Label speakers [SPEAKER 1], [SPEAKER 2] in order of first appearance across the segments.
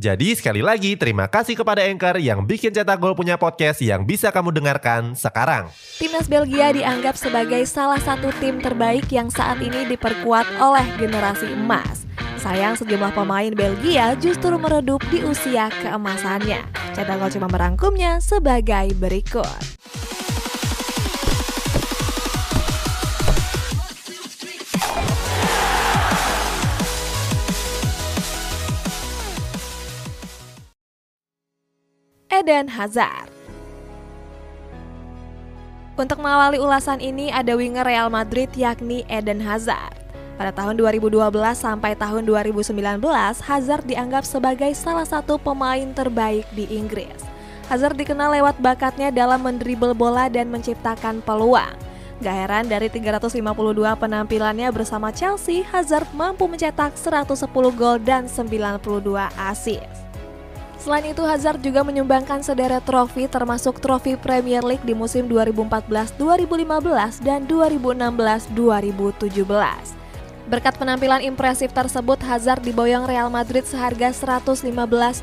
[SPEAKER 1] Jadi sekali lagi terima kasih kepada Anchor yang bikin Cetak Gol punya podcast yang bisa kamu dengarkan sekarang.
[SPEAKER 2] Timnas Belgia dianggap sebagai salah satu tim terbaik yang saat ini diperkuat oleh generasi emas. Sayang sejumlah pemain Belgia justru meredup di usia keemasannya. Cetak Gol cuma merangkumnya sebagai berikut. Eden Hazard. Untuk mengawali ulasan ini ada winger Real Madrid yakni Eden Hazard. Pada tahun 2012 sampai tahun 2019, Hazard dianggap sebagai salah satu pemain terbaik di Inggris. Hazard dikenal lewat bakatnya dalam mendribel bola dan menciptakan peluang. Gak heran dari 352 penampilannya bersama Chelsea, Hazard mampu mencetak 110 gol dan 92 assist. Selain itu, Hazard juga menyumbangkan sederet trofi termasuk trofi Premier League di musim 2014-2015 dan 2016-2017. Berkat penampilan impresif tersebut, Hazard diboyong Real Madrid seharga 115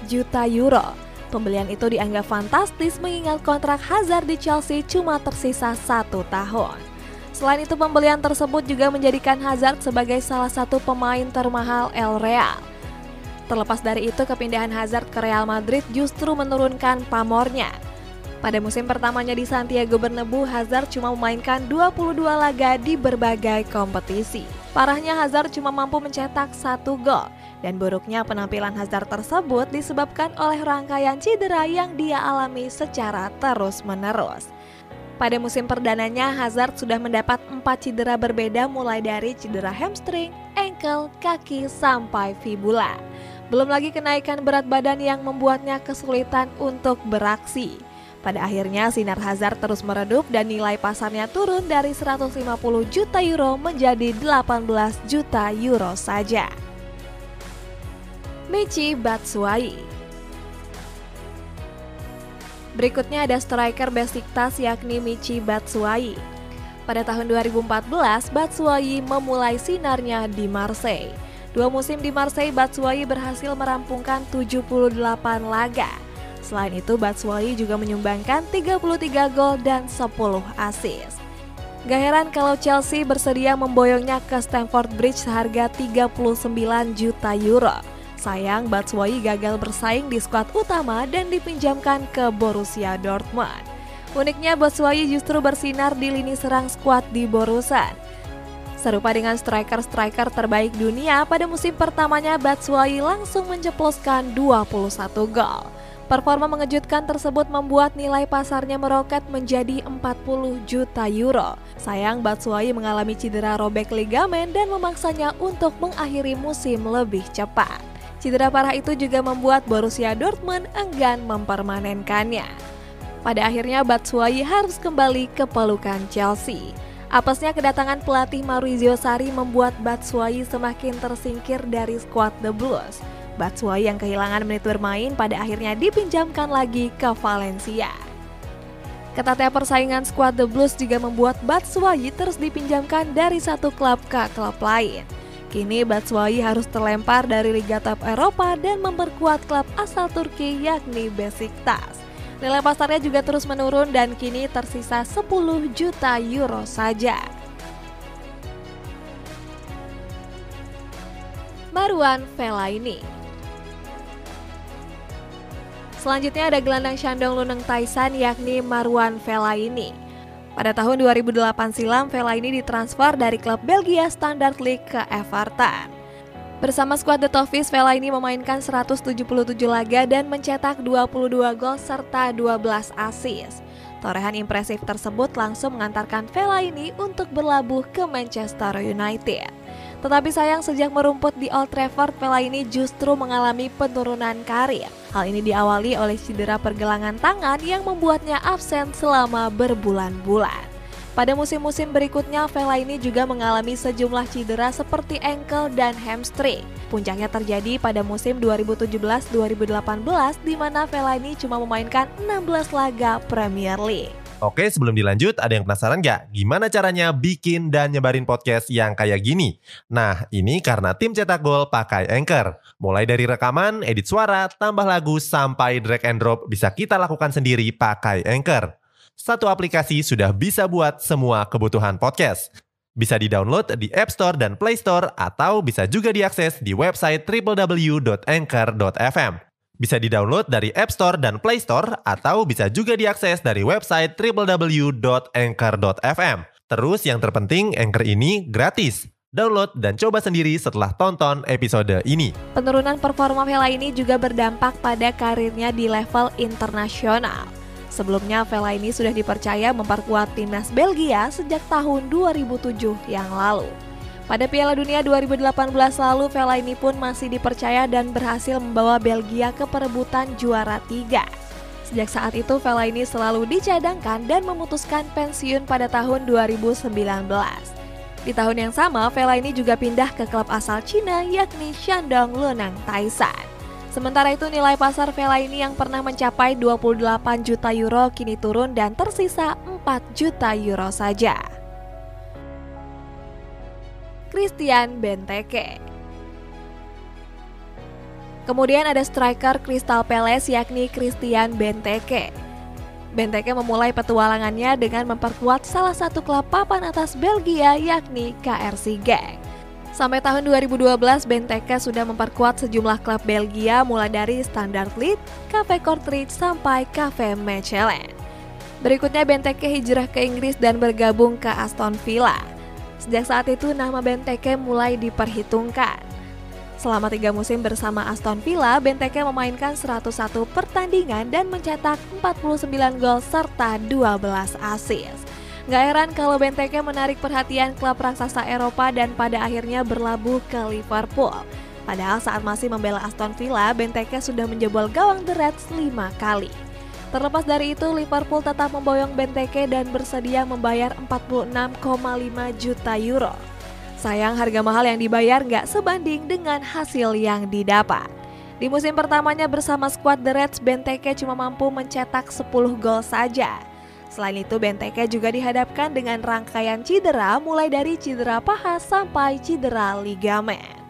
[SPEAKER 2] juta euro. Pembelian itu dianggap fantastis mengingat kontrak Hazard di Chelsea cuma tersisa satu tahun. Selain itu, pembelian tersebut juga menjadikan Hazard sebagai salah satu pemain termahal El Real. Terlepas dari itu, kepindahan Hazard ke Real Madrid justru menurunkan pamornya. Pada musim pertamanya di Santiago Bernabeu, Hazard cuma memainkan 22 laga di berbagai kompetisi. Parahnya Hazard cuma mampu mencetak satu gol, dan buruknya penampilan Hazard tersebut disebabkan oleh rangkaian cedera yang dia alami secara terus-menerus. Pada musim perdananya, Hazard sudah mendapat empat cedera berbeda mulai dari cedera hamstring, ankle, kaki, sampai fibula. Belum lagi kenaikan berat badan yang membuatnya kesulitan untuk beraksi. Pada akhirnya sinar Hazard terus meredup dan nilai pasarnya turun dari 150 juta euro menjadi 18 juta euro saja. Michi Batshuayi Berikutnya ada striker Besiktas yakni Michi Batshuayi. Pada tahun 2014, Batshuayi memulai sinarnya di Marseille. Dua musim di Marseille, Batshuayi berhasil merampungkan 78 laga. Selain itu, Batshuayi juga menyumbangkan 33 gol dan 10 assist. Gak heran kalau Chelsea bersedia memboyongnya ke Stamford Bridge seharga 39 juta euro. Sayang, Batshuayi gagal bersaing di skuad utama dan dipinjamkan ke Borussia Dortmund. Uniknya, Batshuayi justru bersinar di lini serang skuad di Borussia. Serupa dengan striker-striker terbaik dunia, pada musim pertamanya Batshuayi langsung menjeploskan 21 gol. Performa mengejutkan tersebut membuat nilai pasarnya meroket menjadi 40 juta euro. Sayang Batshuayi mengalami cedera robek ligamen dan memaksanya untuk mengakhiri musim lebih cepat. Cedera parah itu juga membuat Borussia Dortmund enggan mempermanenkannya. Pada akhirnya Batshuayi harus kembali ke pelukan Chelsea. Apesnya kedatangan pelatih Maurizio Sarri membuat Batshuayi semakin tersingkir dari skuad The Blues. Batshuayi yang kehilangan menit bermain pada akhirnya dipinjamkan lagi ke Valencia. Ketatnya persaingan skuad The Blues juga membuat Batshuayi terus dipinjamkan dari satu klub ke klub lain. Kini Batshuayi harus terlempar dari Liga Top Eropa dan memperkuat klub asal Turki yakni Besiktas. Nilai pasarnya juga terus menurun dan kini tersisa 10 juta euro saja. Marwan Fellaini Selanjutnya ada gelandang Shandong Luneng Taisan yakni Marwan Fellaini. Pada tahun 2008 silam, Fellaini ditransfer dari klub Belgia Standard League ke Everton. Bersama skuad The Toffees, Vela ini memainkan 177 laga dan mencetak 22 gol serta 12 assist. Torehan impresif tersebut langsung mengantarkan Vela ini untuk berlabuh ke Manchester United. Tetapi sayang sejak merumput di Old Trafford, Fellaini justru mengalami penurunan karir. Hal ini diawali oleh cedera pergelangan tangan yang membuatnya absen selama berbulan-bulan. Pada musim-musim berikutnya, Fellaini juga mengalami sejumlah cedera seperti ankle dan hamstring. Puncaknya terjadi pada musim 2017-2018 di mana Fellaini cuma memainkan 16 laga Premier League.
[SPEAKER 1] Oke, sebelum dilanjut, ada yang penasaran nggak? Gimana caranya bikin dan nyebarin podcast yang kayak gini? Nah, ini karena tim cetak gol pakai Anchor. Mulai dari rekaman, edit suara, tambah lagu, sampai drag and drop bisa kita lakukan sendiri pakai Anchor. Satu aplikasi sudah bisa buat semua kebutuhan podcast. Bisa di-download di App Store dan Play Store atau bisa juga diakses di website www.anchor.fm. Bisa di-download dari App Store dan Play Store atau bisa juga diakses dari website www.anchor.fm. Terus yang terpenting Anchor ini gratis. Download dan coba sendiri setelah tonton episode ini.
[SPEAKER 2] Penurunan performa Vela ini juga berdampak pada karirnya di level internasional. Sebelumnya Vela ini sudah dipercaya memperkuat timnas Belgia sejak tahun 2007 yang lalu. Pada Piala Dunia 2018 lalu, Vela ini pun masih dipercaya dan berhasil membawa Belgia ke perebutan juara tiga. Sejak saat itu, Vela ini selalu dicadangkan dan memutuskan pensiun pada tahun 2019. Di tahun yang sama, Vela ini juga pindah ke klub asal Cina yakni Shandong Luneng Taisan. Sementara itu nilai pasar Vela ini yang pernah mencapai 28 juta euro kini turun dan tersisa 4 juta euro saja. Christian Benteke. Kemudian ada striker Crystal Palace yakni Christian Benteke. Benteke memulai petualangannya dengan memperkuat salah satu klub papan atas Belgia yakni KRC Genk. Sampai tahun 2012, Benteke sudah memperkuat sejumlah klub Belgia mulai dari Standard Liège, Cafe Kortrijk sampai Cafe Mechelen. Berikutnya Benteke hijrah ke Inggris dan bergabung ke Aston Villa. Sejak saat itu nama Benteke mulai diperhitungkan. Selama tiga musim bersama Aston Villa, Benteke memainkan 101 pertandingan dan mencetak 49 gol serta 12 assist. Gak heran kalau Benteke menarik perhatian klub raksasa Eropa dan pada akhirnya berlabuh ke Liverpool. Padahal saat masih membela Aston Villa, Benteke sudah menjebol gawang The Reds 5 kali. Terlepas dari itu, Liverpool tetap memboyong Benteke dan bersedia membayar 46,5 juta euro. Sayang harga mahal yang dibayar nggak sebanding dengan hasil yang didapat. Di musim pertamanya bersama skuad The Reds, Benteke cuma mampu mencetak 10 gol saja. Selain itu, Benteke juga dihadapkan dengan rangkaian cedera mulai dari cedera paha sampai cedera ligamen.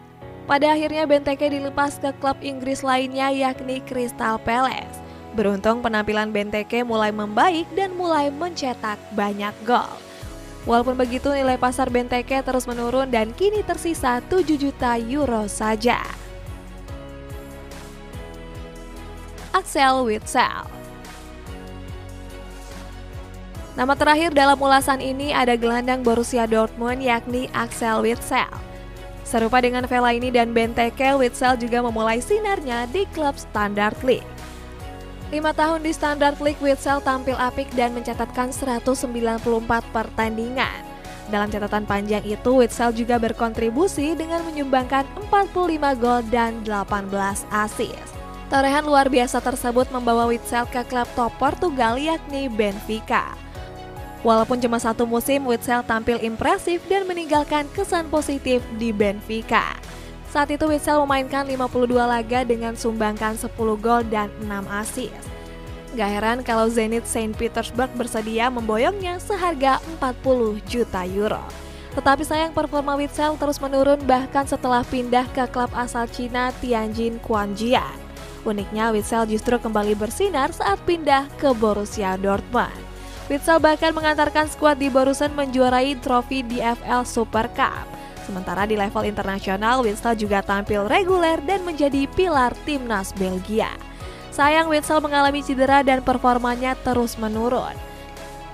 [SPEAKER 2] Pada akhirnya Benteke dilepas ke klub Inggris lainnya yakni Crystal Palace. Beruntung penampilan Benteke mulai membaik dan mulai mencetak banyak gol. Walaupun begitu nilai pasar Benteke terus menurun dan kini tersisa 7 juta euro saja. Axel Witsel Nama terakhir dalam ulasan ini ada gelandang Borussia Dortmund yakni Axel Witsel. Serupa dengan Vela ini dan Benteke, Witsel juga memulai sinarnya di klub Standard League. Lima tahun di Standard League, Witsel tampil apik dan mencatatkan 194 pertandingan. Dalam catatan panjang itu, Witsel juga berkontribusi dengan menyumbangkan 45 gol dan 18 assist. Torehan luar biasa tersebut membawa Witsel ke klub top Portugal yakni Benfica. Walaupun cuma satu musim, Witsel tampil impresif dan meninggalkan kesan positif di Benfica. Saat itu Witsel memainkan 52 laga dengan sumbangkan 10 gol dan 6 assist. Gak heran kalau Zenit Saint Petersburg bersedia memboyongnya seharga 40 juta euro. Tetapi sayang performa Witsel terus menurun bahkan setelah pindah ke klub asal Cina Tianjin Quanjian. Uniknya Witsel justru kembali bersinar saat pindah ke Borussia Dortmund. Witsel bahkan mengantarkan skuad di Borussen menjuarai trofi DFL Super Cup. Sementara di level internasional, Witsel juga tampil reguler dan menjadi pilar timnas Belgia. Sayang Witsel mengalami cedera dan performanya terus menurun.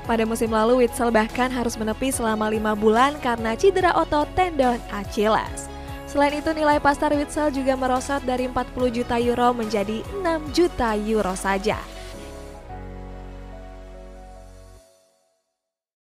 [SPEAKER 2] Pada musim lalu, Witsel bahkan harus menepi selama lima bulan karena cedera otot tendon Achilles. Selain itu, nilai pasar Witsel juga merosot dari 40 juta euro menjadi 6 juta euro saja.